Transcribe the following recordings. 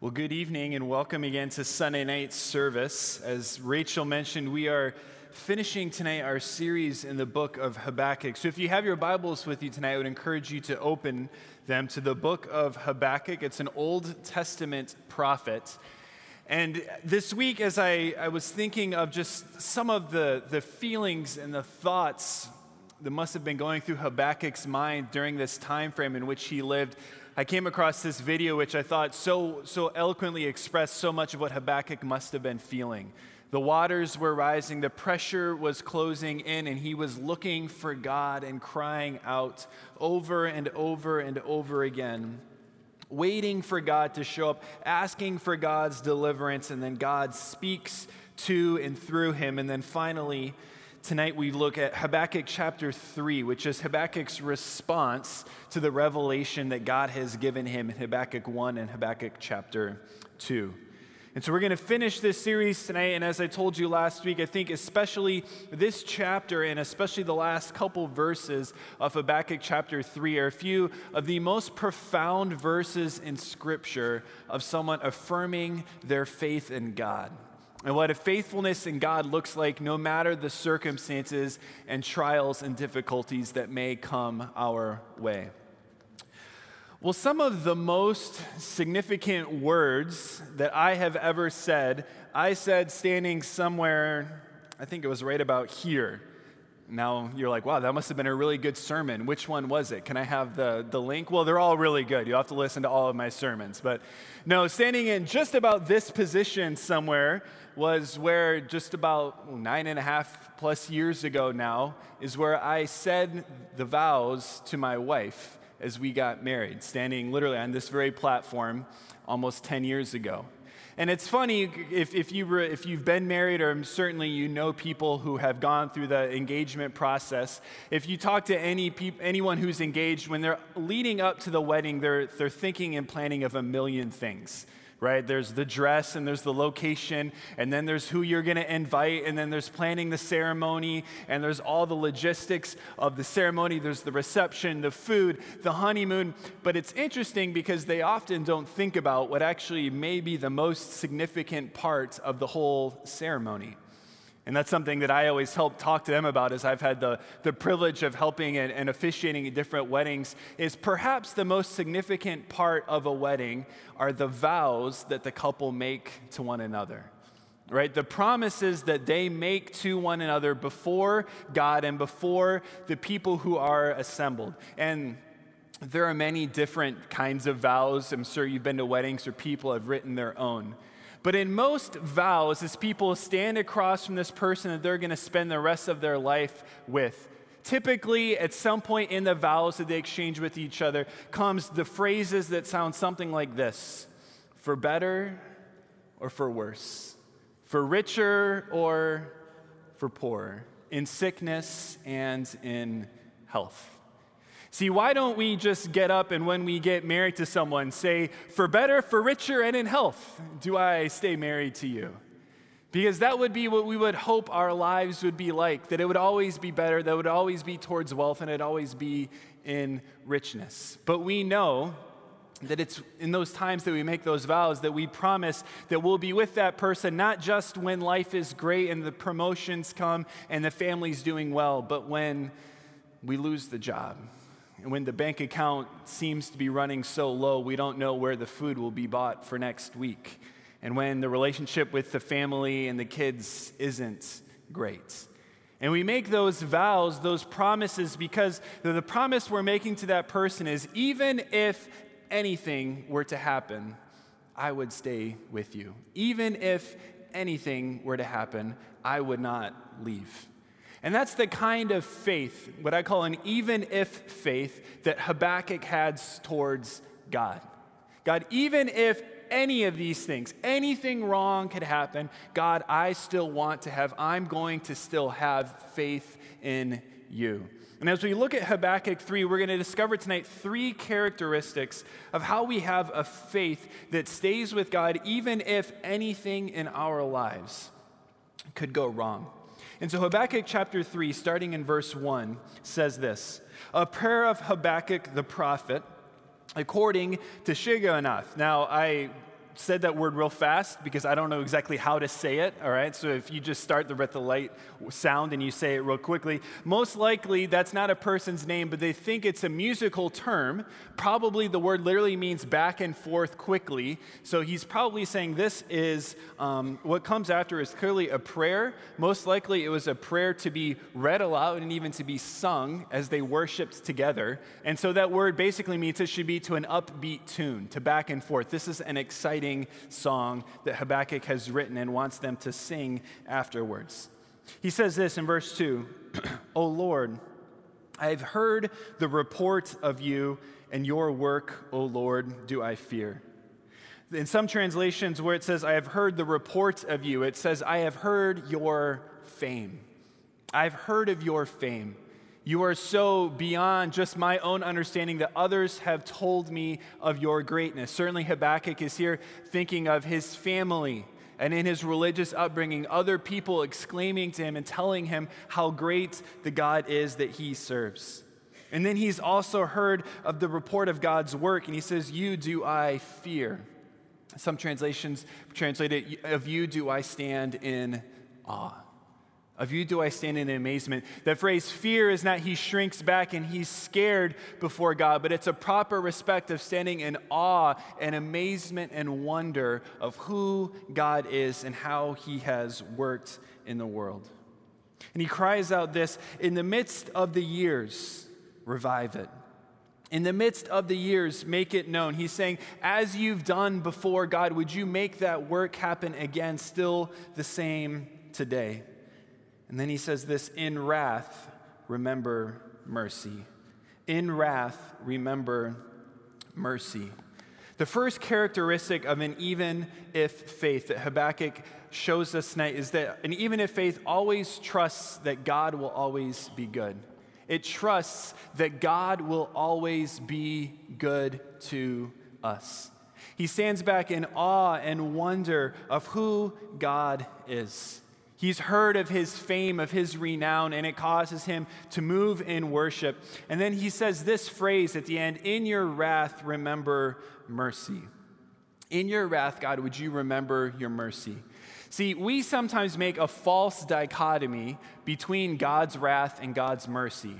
Well, good evening and welcome again to Sunday night service. As Rachel mentioned, we are finishing tonight our series in the book of Habakkuk. So if you have your Bibles with you tonight, I would encourage you to open them to the book of Habakkuk. It's an Old Testament prophet. And this week, as I, I was thinking of just some of the, the feelings and the thoughts that must have been going through Habakkuk's mind during this time frame in which he lived, I came across this video which I thought so, so eloquently expressed so much of what Habakkuk must have been feeling. The waters were rising, the pressure was closing in, and he was looking for God and crying out over and over and over again, waiting for God to show up, asking for God's deliverance, and then God speaks to and through him. And then finally, tonight we look at Habakkuk chapter 3, which is Habakkuk's response to the revelation that God has given him in Habakkuk 1 and Habakkuk chapter 2. And so we're going to finish this series tonight. And as I told you last week, I think especially this chapter and especially the last couple verses of Habakkuk chapter 3 are a few of the most profound verses in Scripture of someone affirming their faith in God and what a faithfulness in God looks like no matter the circumstances and trials and difficulties that may come our way. Well, some of the most significant words that I have ever said, I said standing somewhere, I think it was right about here. Now you're like, wow, that must have been a really good sermon. Which one was it? Can I have the, the link? Well, they're all really good. You'll have to listen to all of my sermons. But no, standing in just about this position somewhere was where just about nine and a half plus years ago now is where I said the vows to my wife as we got married, standing literally on this very platform almost 10 years ago. And it's funny if, if, you were, if you've been married, or certainly you know people who have gone through the engagement process. If you talk to any peop, anyone who's engaged, when they're leading up to the wedding, they're, they're thinking and planning of a million things right? There's the dress and there's the location, and then there's who you're going to invite, and then there's planning the ceremony, and there's all the logistics of the ceremony. There's the reception, the food, the honeymoon. But it's interesting because they often don't think about what actually may be the most significant part of the whole ceremony. And that's something that I always help talk to them about as I've had the, the privilege of helping and, and officiating at different weddings is perhaps the most significant part of a wedding are the vows that the couple make to one another right? The promises that they make to one another before God and before the people who are assembled. And there are many different kinds of vows. I'm sure you've been to weddings where people have written their own. But in most vows, as people stand across from this person that they're going to spend the rest of their life with, typically at some point in the vows that they exchange with each other comes the phrases that sound something like this. For better or for worse, for richer or for poorer, in sickness and in health. See, why don't we just get up and when we get married to someone, say, for better, for richer, and in health, do I stay married to you? Because that would be what we would hope our lives would be like, that it would always be better, that it would always be towards wealth, and it'd always be in richness. But we know that it's in those times that we make those vows that we promise that we'll be with that person not just when life is great and the promotions come and the family's doing well, but when we lose the job and when the bank account seems to be running so low, we don't know where the food will be bought for next week. And when the relationship with the family and the kids isn't great. And we make those vows, those promises, because the promise we're making to that person is even if anything were to happen, I would stay with you. Even if anything were to happen, I would not leave. And that's the kind of faith, what I call an even if faith, that Habakkuk had towards God. God, even if any of these things, anything wrong could happen, God, I still want to have, I'm going to still have faith in you. And as we look at Habakkuk 3, we're going to discover tonight three characteristics of how we have a faith that stays with God even if anything in our lives could go wrong. And so Habakkuk chapter 3, starting in verse 1, says this A prayer of Habakkuk the prophet, according to Shigionoth. Now, I said that word real fast because I don't know exactly how to say it, all right? So if you just start the breath of light sound and you say it real quickly, most likely that's not a person's name, but they think it's a musical term. Probably the word literally means back and forth quickly. So he's probably saying this is um, what comes after is clearly a prayer. Most likely it was a prayer to be read aloud and even to be sung as they worshiped together. And so that word basically means it should be to an upbeat tune, to back and forth. This is an exciting song that Habakkuk has written and wants them to sing afterwards. He says this in verse 2 O Lord, I have heard the report of you, and your work, O Lord, do I fear. In some translations, where it says, I have heard the report of you, it says, I have heard your fame. I've heard of your fame. You are so beyond just my own understanding that others have told me of your greatness. Certainly, Habakkuk is here thinking of his family and in his religious upbringing, other people exclaiming to him and telling him how great the God is that he serves. And then he's also heard of the report of God's work, and he says, You do I fear. Some translations translate it, Of you do I stand in awe. Of you do I stand in amazement. That phrase, fear, is not he shrinks back and he's scared before God, but it's a proper respect of standing in awe and amazement and wonder of who God is and how he has worked in the world. And he cries out this in the midst of the years, revive it. In the midst of the years, make it known. He's saying, as you've done before, God, would you make that work happen again, still the same today? And then he says this in wrath, remember mercy. In wrath, remember mercy. The first characteristic of an even if faith that Habakkuk shows us tonight is that an even if faith always trusts that God will always be good. It trusts that God will always be good to us. He stands back in awe and wonder of who God is. He's heard of his fame, of his renown, and it causes him to move in worship. And then he says this phrase at the end In your wrath, remember mercy. In your wrath, God, would you remember your mercy? See, we sometimes make a false dichotomy between God's wrath and God's mercy.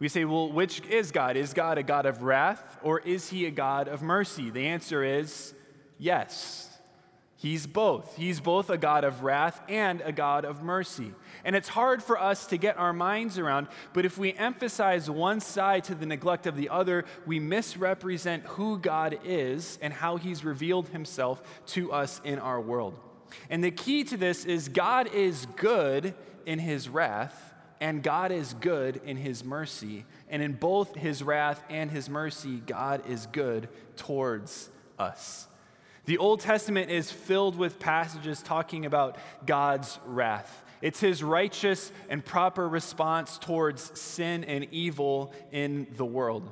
We say, well, which is God? Is God a God of wrath or is he a God of mercy? The answer is yes. He's both. He's both a God of wrath and a God of mercy. And it's hard for us to get our minds around, but if we emphasize one side to the neglect of the other, we misrepresent who God is and how He's revealed Himself to us in our world. And the key to this is God is good in His wrath, and God is good in His mercy. And in both His wrath and His mercy, God is good towards us. The Old Testament is filled with passages talking about God's wrath. It's his righteous and proper response towards sin and evil in the world.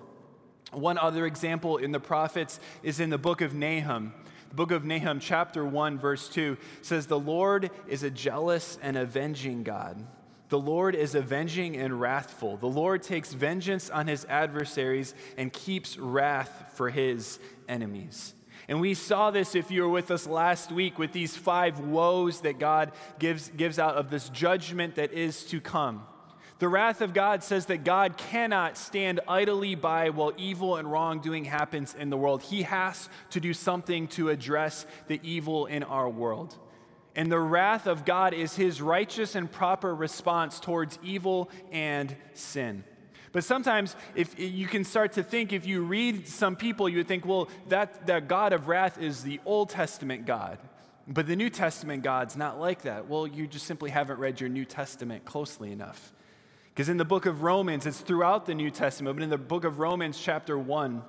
One other example in the prophets is in the book of Nahum. The book of Nahum, chapter 1, verse 2 says, The Lord is a jealous and avenging God. The Lord is avenging and wrathful. The Lord takes vengeance on his adversaries and keeps wrath for his enemies. And we saw this if you were with us last week with these five woes that God gives, gives out of this judgment that is to come. The wrath of God says that God cannot stand idly by while evil and wrongdoing happens in the world. He has to do something to address the evil in our world. And the wrath of God is his righteous and proper response towards evil and sin. But sometimes, if you can start to think, if you read some people, you would think, well, that, that God of wrath is the Old Testament God. But the New Testament God's not like that. Well, you just simply haven't read your New Testament closely enough. Because in the book of Romans, it's throughout the New Testament, but in the book of Romans, chapter 1,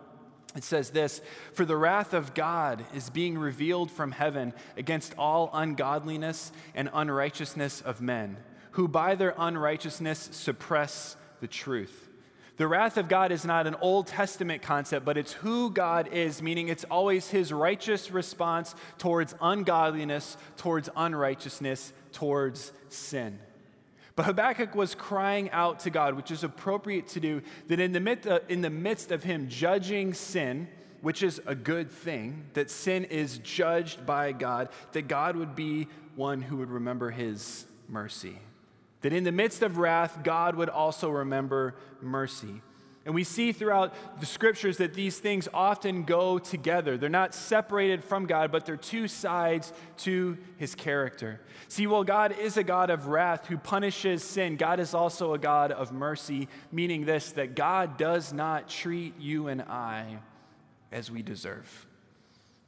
it says this For the wrath of God is being revealed from heaven against all ungodliness and unrighteousness of men, who by their unrighteousness suppress the truth. The wrath of God is not an Old Testament concept, but it's who God is, meaning it's always his righteous response towards ungodliness, towards unrighteousness, towards sin. But Habakkuk was crying out to God, which is appropriate to do, that in the midst of, uh, in the midst of him judging sin which is a good thing, that sin is judged by God, that God would be one who would remember his mercy. That in the midst of wrath, God would also remember mercy. And we see throughout the scriptures that these things often go together. They're not separated from God, but they're two sides to his character. See, while God is a God of wrath who punishes sin, God is also a God of mercy, meaning this that God does not treat you and I as we deserve.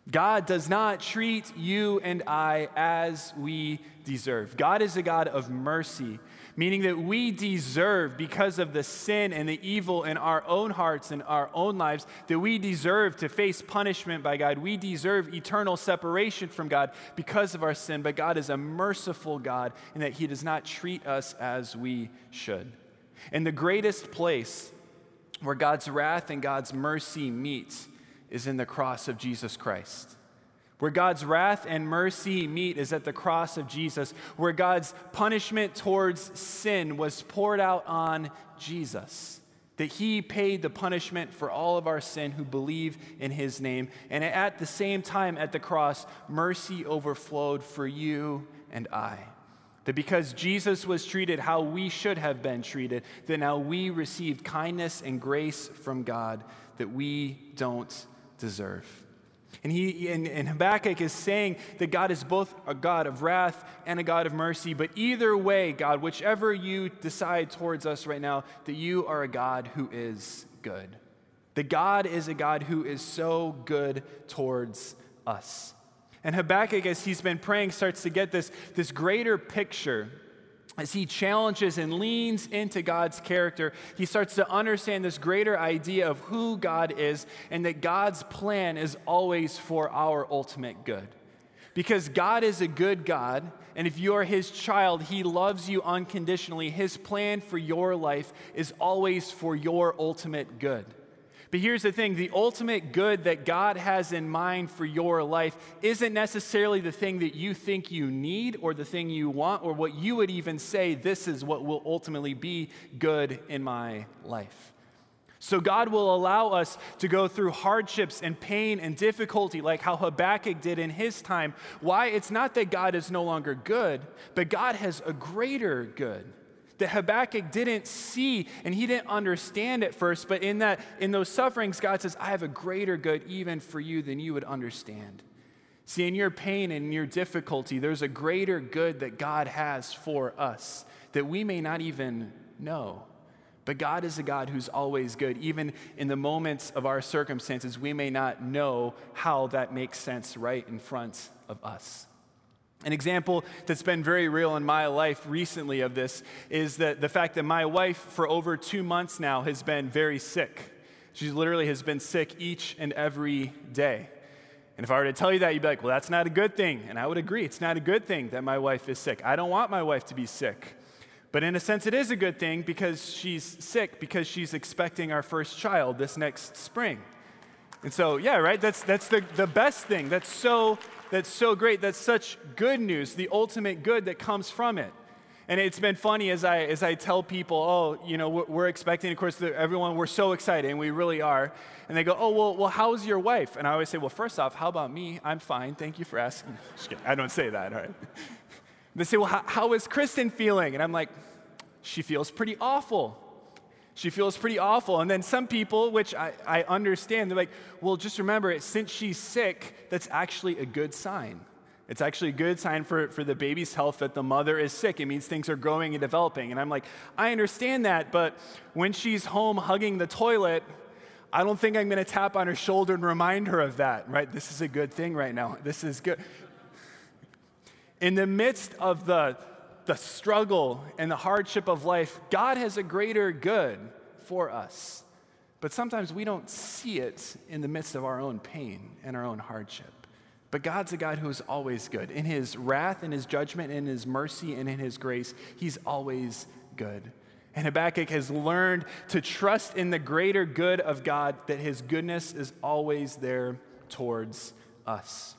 God does not treat you and I as we deserve. God is a God of mercy meaning that we deserve, because of the sin and the evil in our own hearts and our own lives, that we deserve to face punishment by God. We deserve eternal separation from God because of our sin, but God is a merciful God in that He does not treat us as we should. And the greatest place where God's wrath and God's mercy meet is in the cross of Jesus Christ. Where God's wrath and mercy meet is at the cross of Jesus, where God's punishment towards sin was poured out on Jesus. That he paid the punishment for all of our sin who believe in his name. And at the same time, at the cross, mercy overflowed for you and I. That because Jesus was treated how we should have been treated, that now we received kindness and grace from God that we don't deserve. And, he, and, and Habakkuk is saying that God is both a God of wrath and a God of mercy. But either way, God, whichever you decide towards us right now, that you are a God who is good. That God is a God who is so good towards us. And Habakkuk, as he's been praying, starts to get this, this greater picture as he challenges and leans into God's character, he starts to understand this greater idea of who God is and that God's plan is always for our ultimate good. Because God is a good God, and if you are his child, he loves you unconditionally. His plan for your life is always for your ultimate good. But here's the thing the ultimate good that God has in mind for your life isn't necessarily the thing that you think you need or the thing you want or what you would even say, this is what will ultimately be good in my life. So, God will allow us to go through hardships and pain and difficulty, like how Habakkuk did in his time. Why? It's not that God is no longer good, but God has a greater good that Habakkuk didn't see and he didn't understand at first, but in that in those sufferings, God says, I have a greater good even for you than you would understand. See, in your pain and in your difficulty, there's a greater good that God has for us that we may not even know. But God is a God who's always good. Even in the moments of our circumstances, we may not know how that makes sense right in front of us. An example that's been very real in my life recently of this is that the fact that my wife, for over two months now, has been very sick. She literally has been sick each and every day. And if I were to tell you that, you'd be like, well, that's not a good thing. And I would agree, it's not a good thing that my wife is sick. I don't want my wife to be sick. But in a sense, it is a good thing because she's sick, because she's expecting our first child this next spring. And so, yeah, right? That's, that's the, the best thing. That's so that's so great. That's such good news, the ultimate good that comes from it. And it's been funny as I, as I tell people, oh, you know, we're, expecting, of course, everyone, we're so excited, and we really are. And they go, oh, well, well, how's your wife? And I always say, well, first off, how about me? I'm fine. Thank you for asking. I don't say that, all right? They say, well, how, how is Kristen feeling? And I'm like, she feels pretty awful. She feels pretty awful. And then some people, which I, I understand, they're like, well, just remember, since she's sick, that's actually a good sign. It's actually a good sign for, for the baby's health that the mother is sick. It means things are growing and developing. And I'm like, I understand that, but when she's home hugging the toilet, I don't think I'm going to tap on her shoulder and remind her of that, right? This is a good thing right now. This is good. In the midst of the the struggle and the hardship of life, God has a greater good for us. But sometimes we don't see it in the midst of our own pain and our own hardship. But God's a God who is always good. In his wrath, in his judgment, in his mercy, and in his grace, he's always good. And Habakkuk has learned to trust in the greater good of God, that his goodness is always there towards us.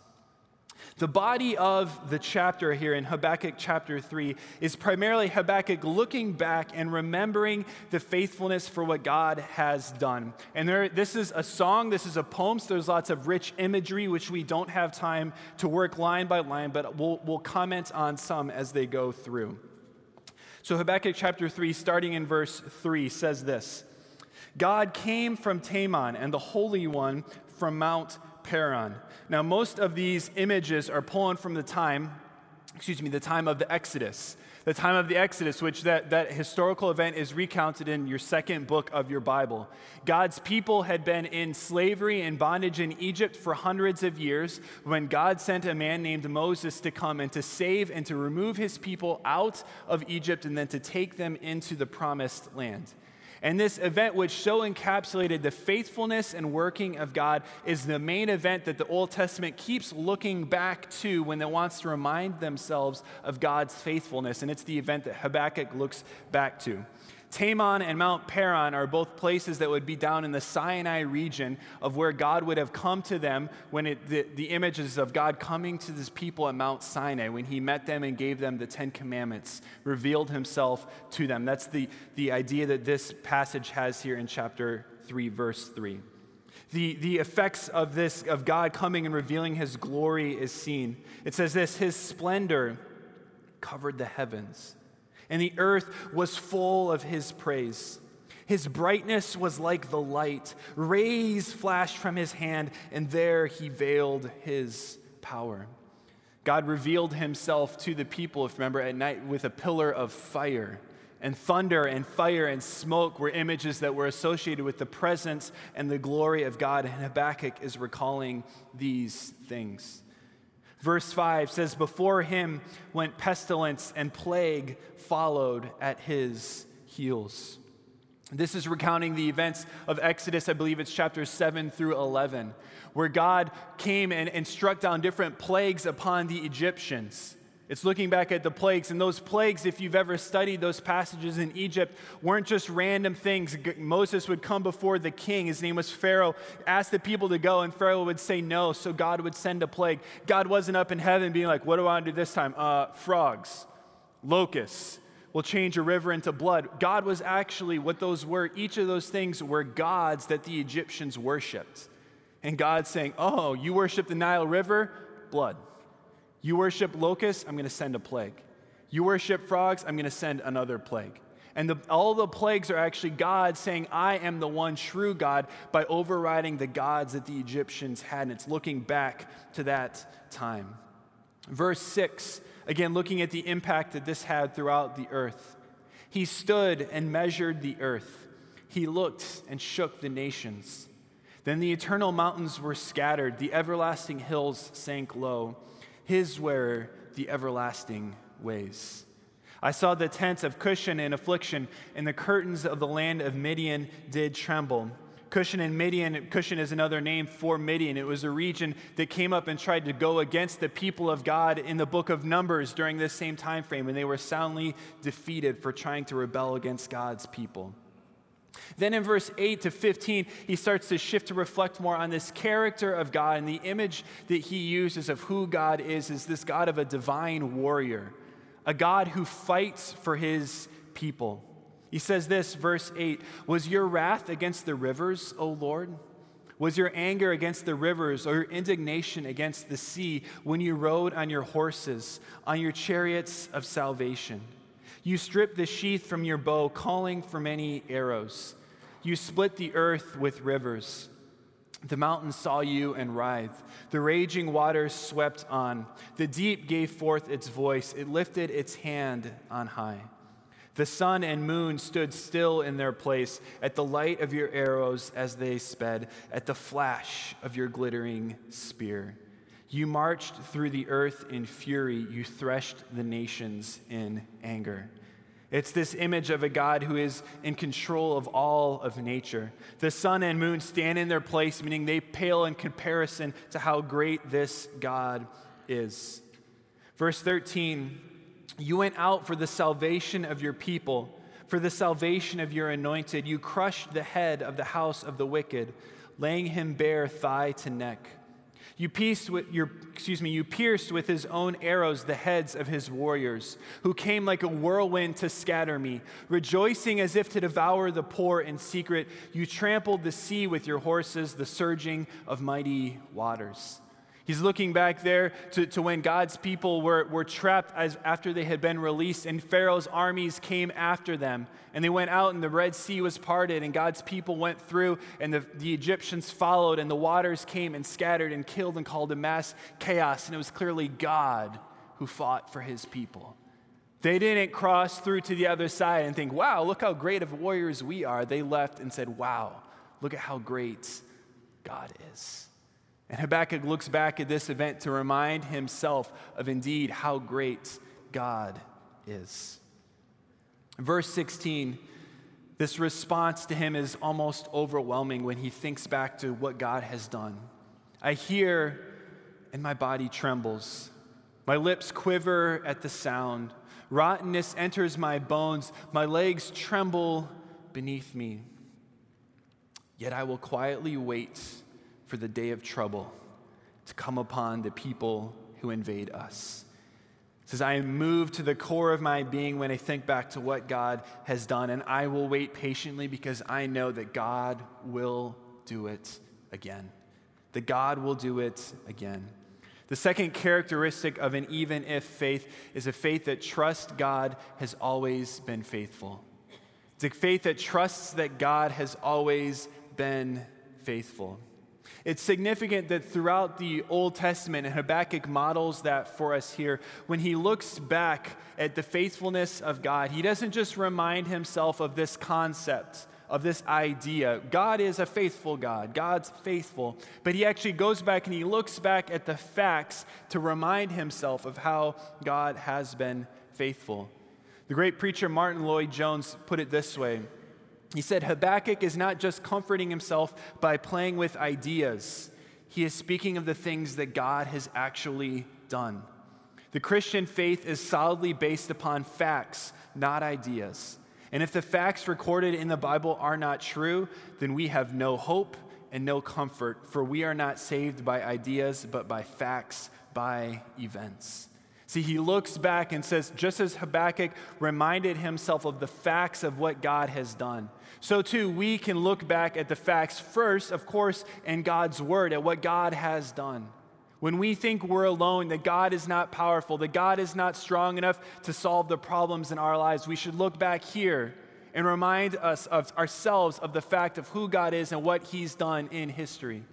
The body of the chapter here in Habakkuk chapter 3 is primarily Habakkuk looking back and remembering the faithfulness for what God has done. And there, this is a song, this is a poem, so there's lots of rich imagery, which we don't have time to work line by line, but we'll, we'll comment on some as they go through. So, Habakkuk chapter 3, starting in verse 3, says this God came from Teman, and the Holy One from Mount Paran. Now, most of these images are pulling from the time, excuse me, the time of the Exodus. The time of the Exodus, which that, that historical event is recounted in your second book of your Bible. God's people had been in slavery and bondage in Egypt for hundreds of years when God sent a man named Moses to come and to save and to remove his people out of Egypt and then to take them into the promised land. And this event, which so encapsulated the faithfulness and working of God, is the main event that the Old Testament keeps looking back to when it wants to remind themselves of God's faithfulness. And it's the event that Habakkuk looks back to. Teman and Mount Paran are both places that would be down in the Sinai region of where God would have come to them when it, the, the images of God coming to his people at Mount Sinai, when he met them and gave them the Ten Commandments, revealed himself to them. That's the, the idea that this passage has here in chapter 3, verse 3. The, the effects of this, of God coming and revealing his glory, is seen. It says this His splendor covered the heavens and the earth was full of his praise. His brightness was like the light. Rays flashed from his hand, and there he veiled his power. God revealed himself to the people, if remember, at night with a pillar of fire. And thunder and fire and smoke were images that were associated with the presence and the glory of God. And Habakkuk is recalling these things. Verse 5 says, Before him went pestilence and plague followed at his heels. This is recounting the events of Exodus, I believe it's chapters 7 through 11, where God came and, and struck down different plagues upon the Egyptians. It's looking back at the plagues, and those plagues, if you've ever studied those passages in Egypt, weren't just random things. Moses would come before the king, his name was Pharaoh, ask the people to go, and Pharaoh would say no, so God would send a plague. God wasn't up in heaven being like, What do I want to do this time? Uh, frogs, locusts, will change a river into blood. God was actually what those were. Each of those things were gods that the Egyptians worshiped. And God saying, Oh, you worship the Nile River? Blood. You worship locusts, I'm going to send a plague. You worship frogs, I'm going to send another plague. And the, all the plagues are actually God saying, I am the one true God by overriding the gods that the Egyptians had. And it's looking back to that time. Verse 6, again, looking at the impact that this had throughout the earth. He stood and measured the earth, he looked and shook the nations. Then the eternal mountains were scattered, the everlasting hills sank low. His were the everlasting ways. I saw the tents of Cushan in affliction, and the curtains of the land of Midian did tremble. Cushan and Midian, Cushan is another name for Midian. It was a region that came up and tried to go against the people of God in the book of Numbers during this same time frame, and they were soundly defeated for trying to rebel against God's people. Then in verse 8 to 15, he starts to shift to reflect more on this character of God. And the image that he uses of who God is is this God of a divine warrior, a God who fights for his people. He says this, verse 8 Was your wrath against the rivers, O Lord? Was your anger against the rivers or your indignation against the sea when you rode on your horses, on your chariots of salvation? You stripped the sheath from your bow, calling for many arrows. You split the earth with rivers. The mountains saw you and writhed. The raging waters swept on. The deep gave forth its voice. It lifted its hand on high. The sun and moon stood still in their place at the light of your arrows as they sped, at the flash of your glittering spear. You marched through the earth in fury, you threshed the nations in anger. It's this image of a God who is in control of all of nature. The sun and moon stand in their place, meaning they pale in comparison to how great this God is. Verse 13 You went out for the salvation of your people, for the salvation of your anointed. You crushed the head of the house of the wicked, laying him bare thigh to neck. You pierced with your, excuse me, you pierced with his own arrows the heads of his warriors, who came like a whirlwind to scatter me. Rejoicing as if to devour the poor in secret, you trampled the sea with your horses, the surging of mighty waters. He's looking back there to, to when God's people were, were trapped as, after they had been released, and Pharaoh's armies came after them. And they went out, and the Red Sea was parted, and God's people went through, and the, the Egyptians followed, and the waters came and scattered and killed and called a mass chaos. And it was clearly God who fought for his people. They didn't cross through to the other side and think, wow, look how great of warriors we are. They left and said, wow, look at how great God is. And Habakkuk looks back at this event to remind himself of indeed how great God is. Verse 16, this response to him is almost overwhelming when he thinks back to what God has done. I hear and my body trembles. My lips quiver at the sound. Rottenness enters my bones. My legs tremble beneath me. Yet I will quietly wait for the day of trouble to come upon the people who invade us. It says, I am moved to the core of my being when I think back to what God has done, and I will wait patiently because I know that God will do it again. That God will do it again. The second characteristic of an even if faith is a faith that trusts God has always been faithful. It's a faith that trusts that God has always been faithful. It's significant that throughout the Old Testament, and Habakkuk models that for us here, when he looks back at the faithfulness of God, he doesn't just remind himself of this concept, of this idea. God is a faithful God, God's faithful. But he actually goes back and he looks back at the facts to remind himself of how God has been faithful. The great preacher Martyn Lloyd-Jones put it this way. He said Habakkuk is not just comforting himself by playing with ideas, he is speaking of the things that God has actually done. The Christian faith is solidly based upon facts, not ideas. And if the facts recorded in the Bible are not true, then we have no hope and no comfort, for we are not saved by ideas, but by facts, by events. See, he looks back and says, just as Habakkuk reminded himself of the facts of what God has done, so too we can look back at the facts first, of course, in God's word, at what God has done. When we think we're alone, that God is not powerful, that God is not strong enough to solve the problems in our lives, we should look back here and remind us of ourselves of the fact of who God is and what He's done in history.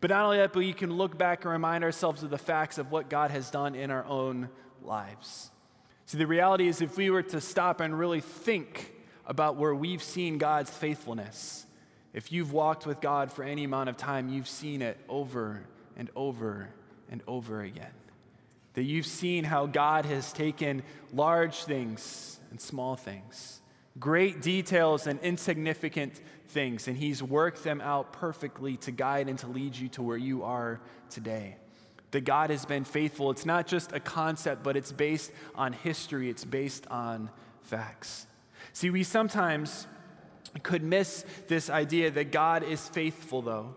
But not only that, but we can look back and remind ourselves of the facts of what God has done in our own lives. See, the reality is, if we were to stop and really think about where we've seen God's faithfulness, if you've walked with God for any amount of time, you've seen it over and over and over again. That you've seen how God has taken large things and small things, great details and insignificant things, and He's worked them out perfectly to guide and to lead you to where you are today that God has been faithful. It's not just a concept, but it's based on history, it's based on facts. See, we sometimes could miss this idea that God is faithful, though,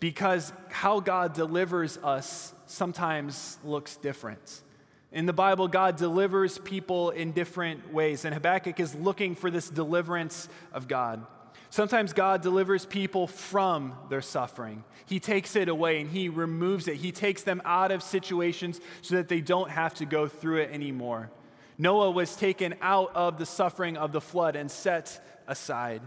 because how God delivers us sometimes looks different. In the Bible, God delivers people in different ways, and Habakkuk is looking for this deliverance of God. Sometimes God delivers people from their suffering. He takes it away and He removes it. He takes them out of situations so that they don't have to go through it anymore. Noah was taken out of the suffering of the flood and set aside.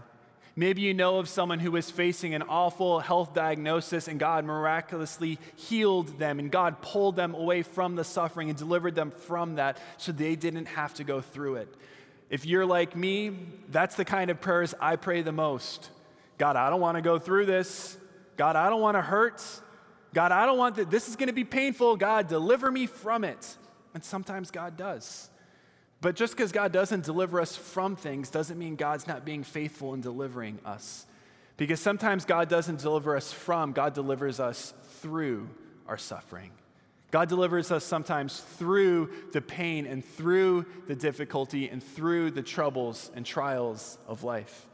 Maybe you know of someone who was facing an awful health diagnosis and God miraculously healed them and God pulled them away from the suffering and delivered them from that so they didn't have to go through it. If you're like me, that's the kind of prayers I pray the most. God, I don't want to go through this. God, I don't want to hurt. God, I don't want that. This is going to be painful. God, deliver me from it. And sometimes God does. But just because God doesn't deliver us from things doesn't mean God's not being faithful in delivering us. Because sometimes God doesn't deliver us from, God delivers us through our suffering. God delivers us sometimes through the pain and through the difficulty and through the troubles and trials of life.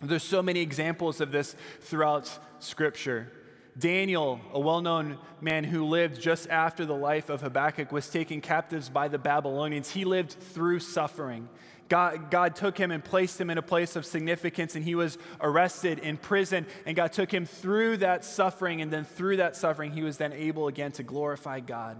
There's so many examples of this throughout Scripture. Daniel, a well known man who lived just after the life of Habakkuk, was taken captives by the Babylonians. He lived through suffering. God, God took him and placed him in a place of significance, and he was arrested in prison. And God took him through that suffering, and then through that suffering, he was then able again to glorify God.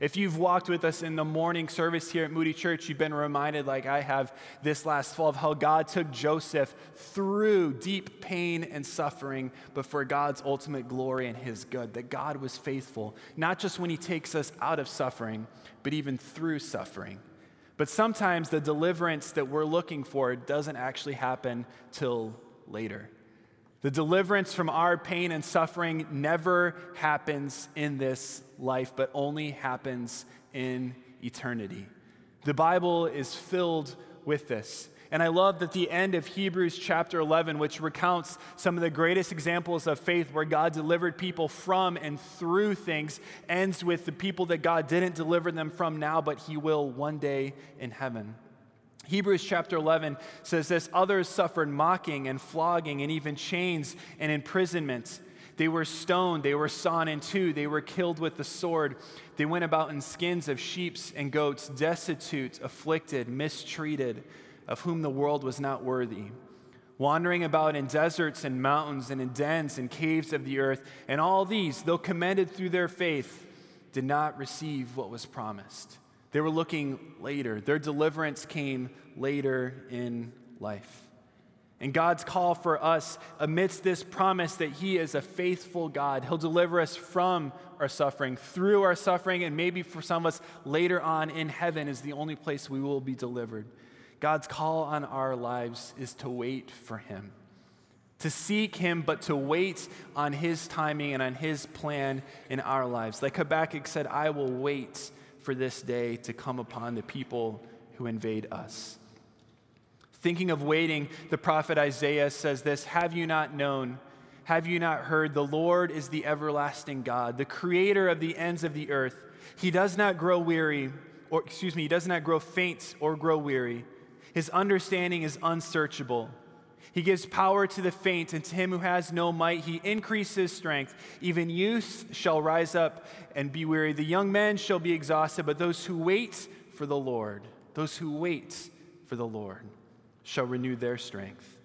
If you've walked with us in the morning service here at Moody Church, you've been reminded, like I have this last fall, of how God took Joseph through deep pain and suffering, but for God's ultimate glory and his good. That God was faithful, not just when he takes us out of suffering, but even through suffering. But sometimes the deliverance that we're looking for doesn't actually happen till later. The deliverance from our pain and suffering never happens in this life, but only happens in eternity. The Bible is filled with this. And I love that the end of Hebrews chapter 11, which recounts some of the greatest examples of faith where God delivered people from and through things, ends with the people that God didn't deliver them from now, but He will one day in heaven. Hebrews chapter 11 says this Others suffered mocking and flogging and even chains and imprisonment. They were stoned, they were sawn in two, they were killed with the sword. They went about in skins of sheep and goats, destitute, afflicted, mistreated, of whom the world was not worthy. Wandering about in deserts and mountains and in dens and caves of the earth, and all these, though commended through their faith, did not receive what was promised. They were looking later. Their deliverance came later in life. And God's call for us amidst this promise that He is a faithful God. He'll deliver us from our suffering, through our suffering, and maybe for some of us later on in heaven is the only place we will be delivered. God's call on our lives is to wait for Him, to seek Him, but to wait on His timing and on His plan in our lives. Like Habakkuk said, I will wait for this day to come upon the people who invade us. Thinking of waiting, the prophet Isaiah says this Have you not known? Have you not heard? The Lord is the everlasting God, the creator of the ends of the earth. He does not grow weary, or excuse me, he does not grow faint or grow weary. His understanding is unsearchable. He gives power to the faint, and to him who has no might, he increases strength. Even youth shall rise up and be weary. The young men shall be exhausted, but those who wait for the Lord, those who wait for the Lord, shall renew their strength.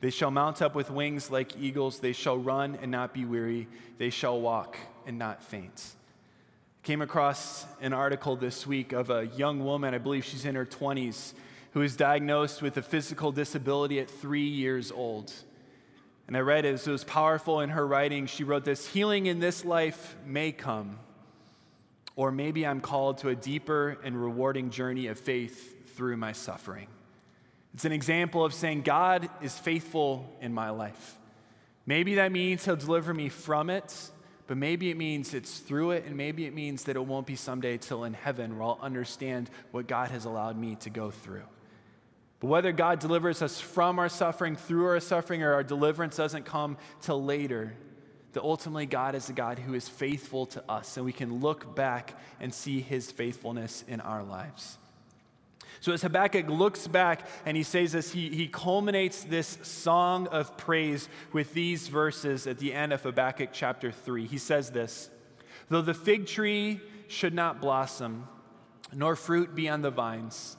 They shall mount up with wings like eagles. They shall run and not be weary. They shall walk and not faint. I Came across an article this week of a young woman, I believe she's in her 20s, who was diagnosed with a physical disability at three years old. And I read it, it was powerful in her writing. She wrote this Healing in this life may come, or maybe I'm called to a deeper and rewarding journey of faith through my suffering. It's an example of saying, God is faithful in my life. Maybe that means He'll deliver me from it, but maybe it means it's through it, and maybe it means that it won't be someday till in heaven where I'll understand what God has allowed me to go through. But whether God delivers us from our suffering, through our suffering, or our deliverance doesn't come till later, that ultimately God is a God who is faithful to us, and we can look back and see his faithfulness in our lives. So as Habakkuk looks back and he says this, he, he culminates this song of praise with these verses at the end of Habakkuk chapter 3. He says this Though the fig tree should not blossom, nor fruit be on the vines,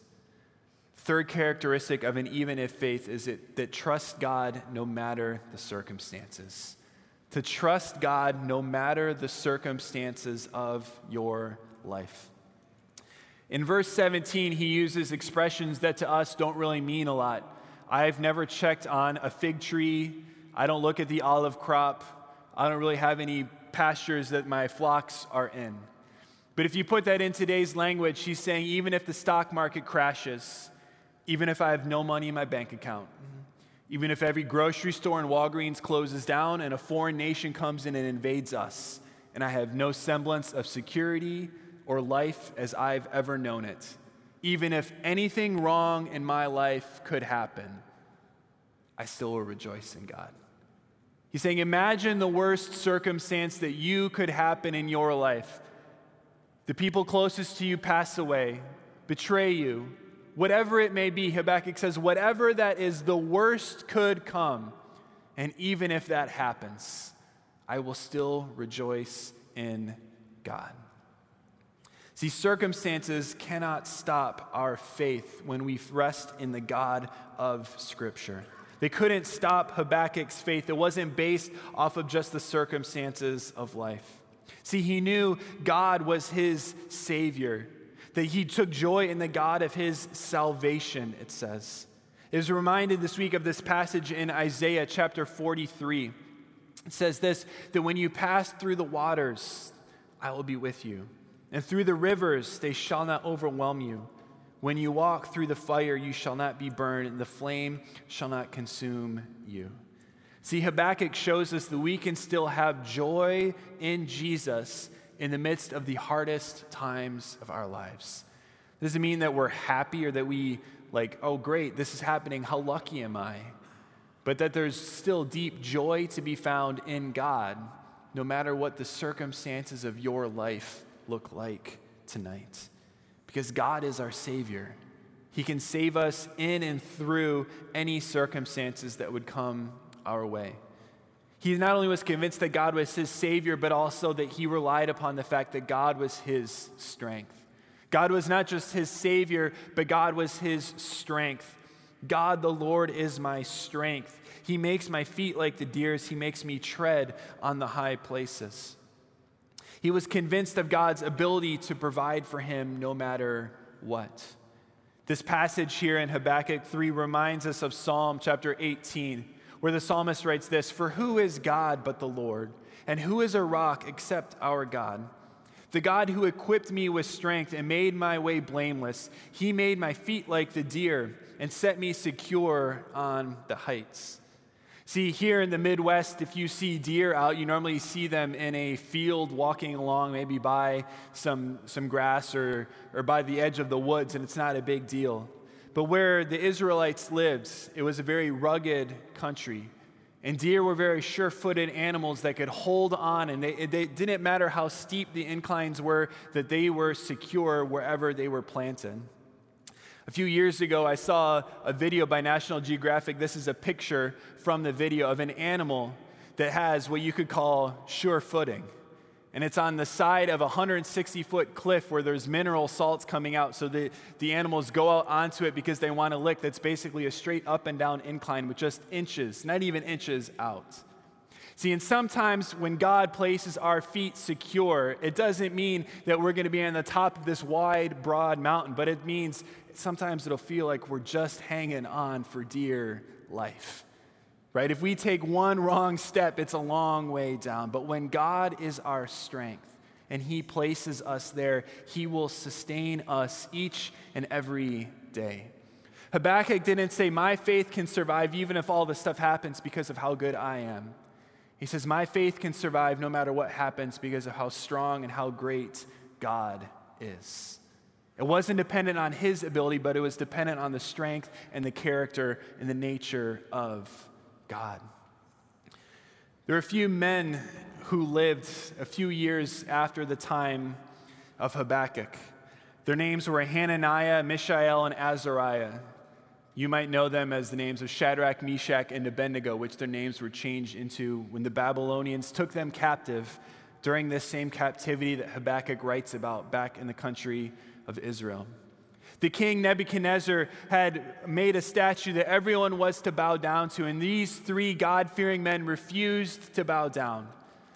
Third characteristic of an even if faith is it, that trust God no matter the circumstances. To trust God no matter the circumstances of your life. In verse 17, he uses expressions that to us don't really mean a lot. I've never checked on a fig tree. I don't look at the olive crop. I don't really have any pastures that my flocks are in. But if you put that in today's language, he's saying even if the stock market crashes, even if I have no money in my bank account, even if every grocery store in Walgreens closes down and a foreign nation comes in and invades us, and I have no semblance of security or life as I've ever known it, even if anything wrong in my life could happen, I still will rejoice in God. He's saying, Imagine the worst circumstance that you could happen in your life. The people closest to you pass away, betray you, whatever it may be. Habakkuk says, Whatever that is, the worst could come. And even if that happens, I will still rejoice in God. See, circumstances cannot stop our faith when we rest in the God of Scripture. They couldn't stop Habakkuk's faith. It wasn't based off of just the circumstances of life. See, he knew God was his Savior, that he took joy in the God of his salvation, it says. It was reminded this week of this passage in Isaiah chapter 43. It says this that when you pass through the waters, I will be with you. And through the rivers, they shall not overwhelm you. When you walk through the fire, you shall not be burned, and the flame shall not consume you. See, Habakkuk shows us that we can still have joy in Jesus in the midst of the hardest times of our lives. Doesn't mean that we're happy or that we, like, oh, great, this is happening. How lucky am I? But that there's still deep joy to be found in God, no matter what the circumstances of your life look like tonight. Because God is our Savior. He can save us in and through any circumstances that would come our way. He not only was convinced that God was his Savior, but also that he relied upon the fact that God was his strength. God was not just his Savior, but God was his strength. God the Lord is my strength. He makes my feet like the deer's, He makes me tread on the high places. He was convinced of God's ability to provide for him no matter what. This passage here in Habakkuk 3 reminds us of Psalm chapter 18, where the psalmist writes this For who is God but the Lord? And who is a rock except our God? The God who equipped me with strength and made my way blameless, he made my feet like the deer and set me secure on the heights. See, here in the Midwest, if you see deer out, you normally see them in a field walking along, maybe by some, some grass or, or by the edge of the woods, and it's not a big deal. But where the Israelites lived, it was a very rugged country. And deer were very sure footed animals that could hold on, and they, they didn't matter how steep the inclines were, that they were secure wherever they were planted. A few years ago, I saw a video by National Geographic. This is a picture from the video of an animal that has what you could call sure footing. And it's on the side of a 160 foot cliff where there's mineral salts coming out. So the, the animals go out onto it because they want to lick. That's basically a straight up and down incline with just inches, not even inches out. See, and sometimes when God places our feet secure, it doesn't mean that we're going to be on the top of this wide, broad mountain, but it means sometimes it'll feel like we're just hanging on for dear life. Right? If we take one wrong step, it's a long way down. But when God is our strength and He places us there, He will sustain us each and every day. Habakkuk didn't say, My faith can survive even if all this stuff happens because of how good I am. He says, My faith can survive no matter what happens because of how strong and how great God is. It wasn't dependent on his ability, but it was dependent on the strength and the character and the nature of God. There are a few men who lived a few years after the time of Habakkuk. Their names were Hananiah, Mishael, and Azariah. You might know them as the names of Shadrach, Meshach, and Abednego, which their names were changed into when the Babylonians took them captive during this same captivity that Habakkuk writes about back in the country of Israel. The king Nebuchadnezzar had made a statue that everyone was to bow down to, and these three God fearing men refused to bow down.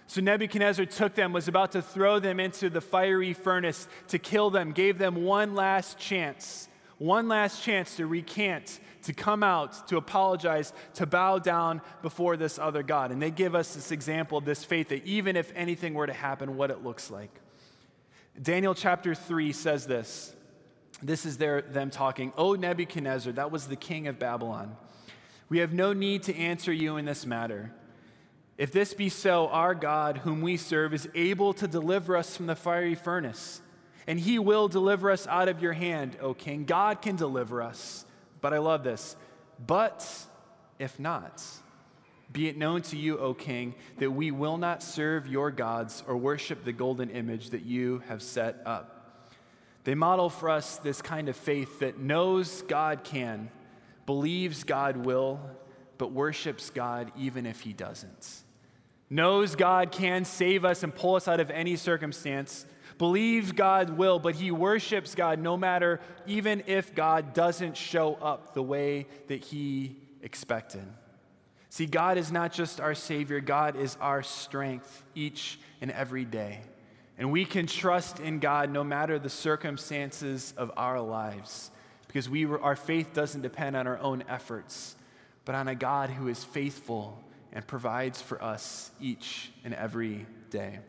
So Nebuchadnezzar took them, was about to throw them into the fiery furnace to kill them, gave them one last chance one last chance to recant, to come out, to apologize, to bow down before this other God. And they give us this example of this faith that even if anything were to happen, what it looks like. Daniel chapter 3 says this. This is their, them talking. O Nebuchadnezzar, that was the king of Babylon. We have no need to answer you in this matter. If this be so, our God, whom we serve, is able to deliver us from the fiery furnace and he will deliver us out of your hand, O king. God can deliver us. But I love this. But if not, be it known to you, O king, that we will not serve your gods or worship the golden image that you have set up. They model for us this kind of faith that knows God can, believes God will, but worships God even if he doesn't. Knows God can save us and pull us out of any circumstance believes God will, but he worships God no matter, even if God doesn't show up the way that he expected. See, God is not just our Savior, God is our strength each and every day. And we can trust in God no matter the circumstances of our lives because we, our faith doesn't depend on our own efforts, but on a God who is faithful and provides for us each and every day.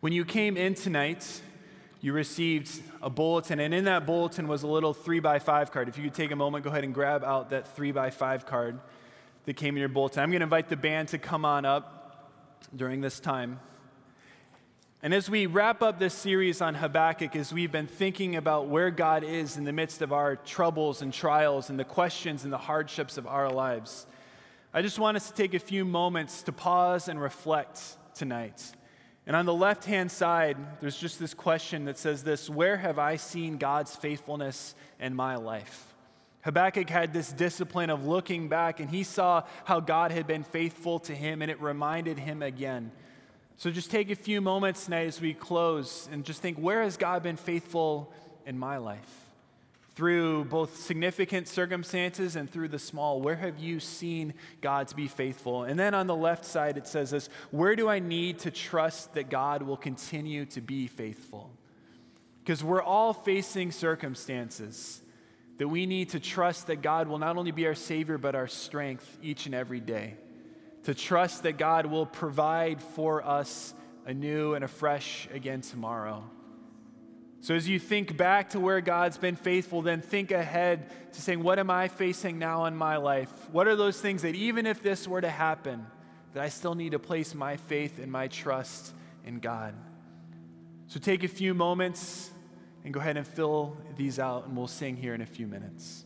When you came in tonight, you received a bulletin, and in that bulletin was a little three by five card. If you could take a moment, go ahead and grab out that three by five card that came in your bulletin. I'm going to invite the band to come on up during this time. And as we wrap up this series on Habakkuk, as we've been thinking about where God is in the midst of our troubles and trials and the questions and the hardships of our lives, I just want us to take a few moments to pause and reflect tonight. And on the left hand side, there's just this question that says this Where have I seen God's faithfulness in my life? Habakkuk had this discipline of looking back, and he saw how God had been faithful to him, and it reminded him again. So just take a few moments tonight as we close and just think where has God been faithful in my life? through both significant circumstances and through the small. Where have you seen God to be faithful? And then on the left side, it says this Where do I need to trust that God will continue to be faithful? Because we're all facing circumstances that we need to trust that God will not only be our Savior, but our strength each and every day. To trust that God will provide for us anew and afresh again tomorrow. So, as you think back to where God's been faithful, then think ahead to saying, What am I facing now in my life? What are those things that, even if this were to happen, that I still need to place my faith and my trust in God? So, take a few moments and go ahead and fill these out, and we'll sing here in a few minutes.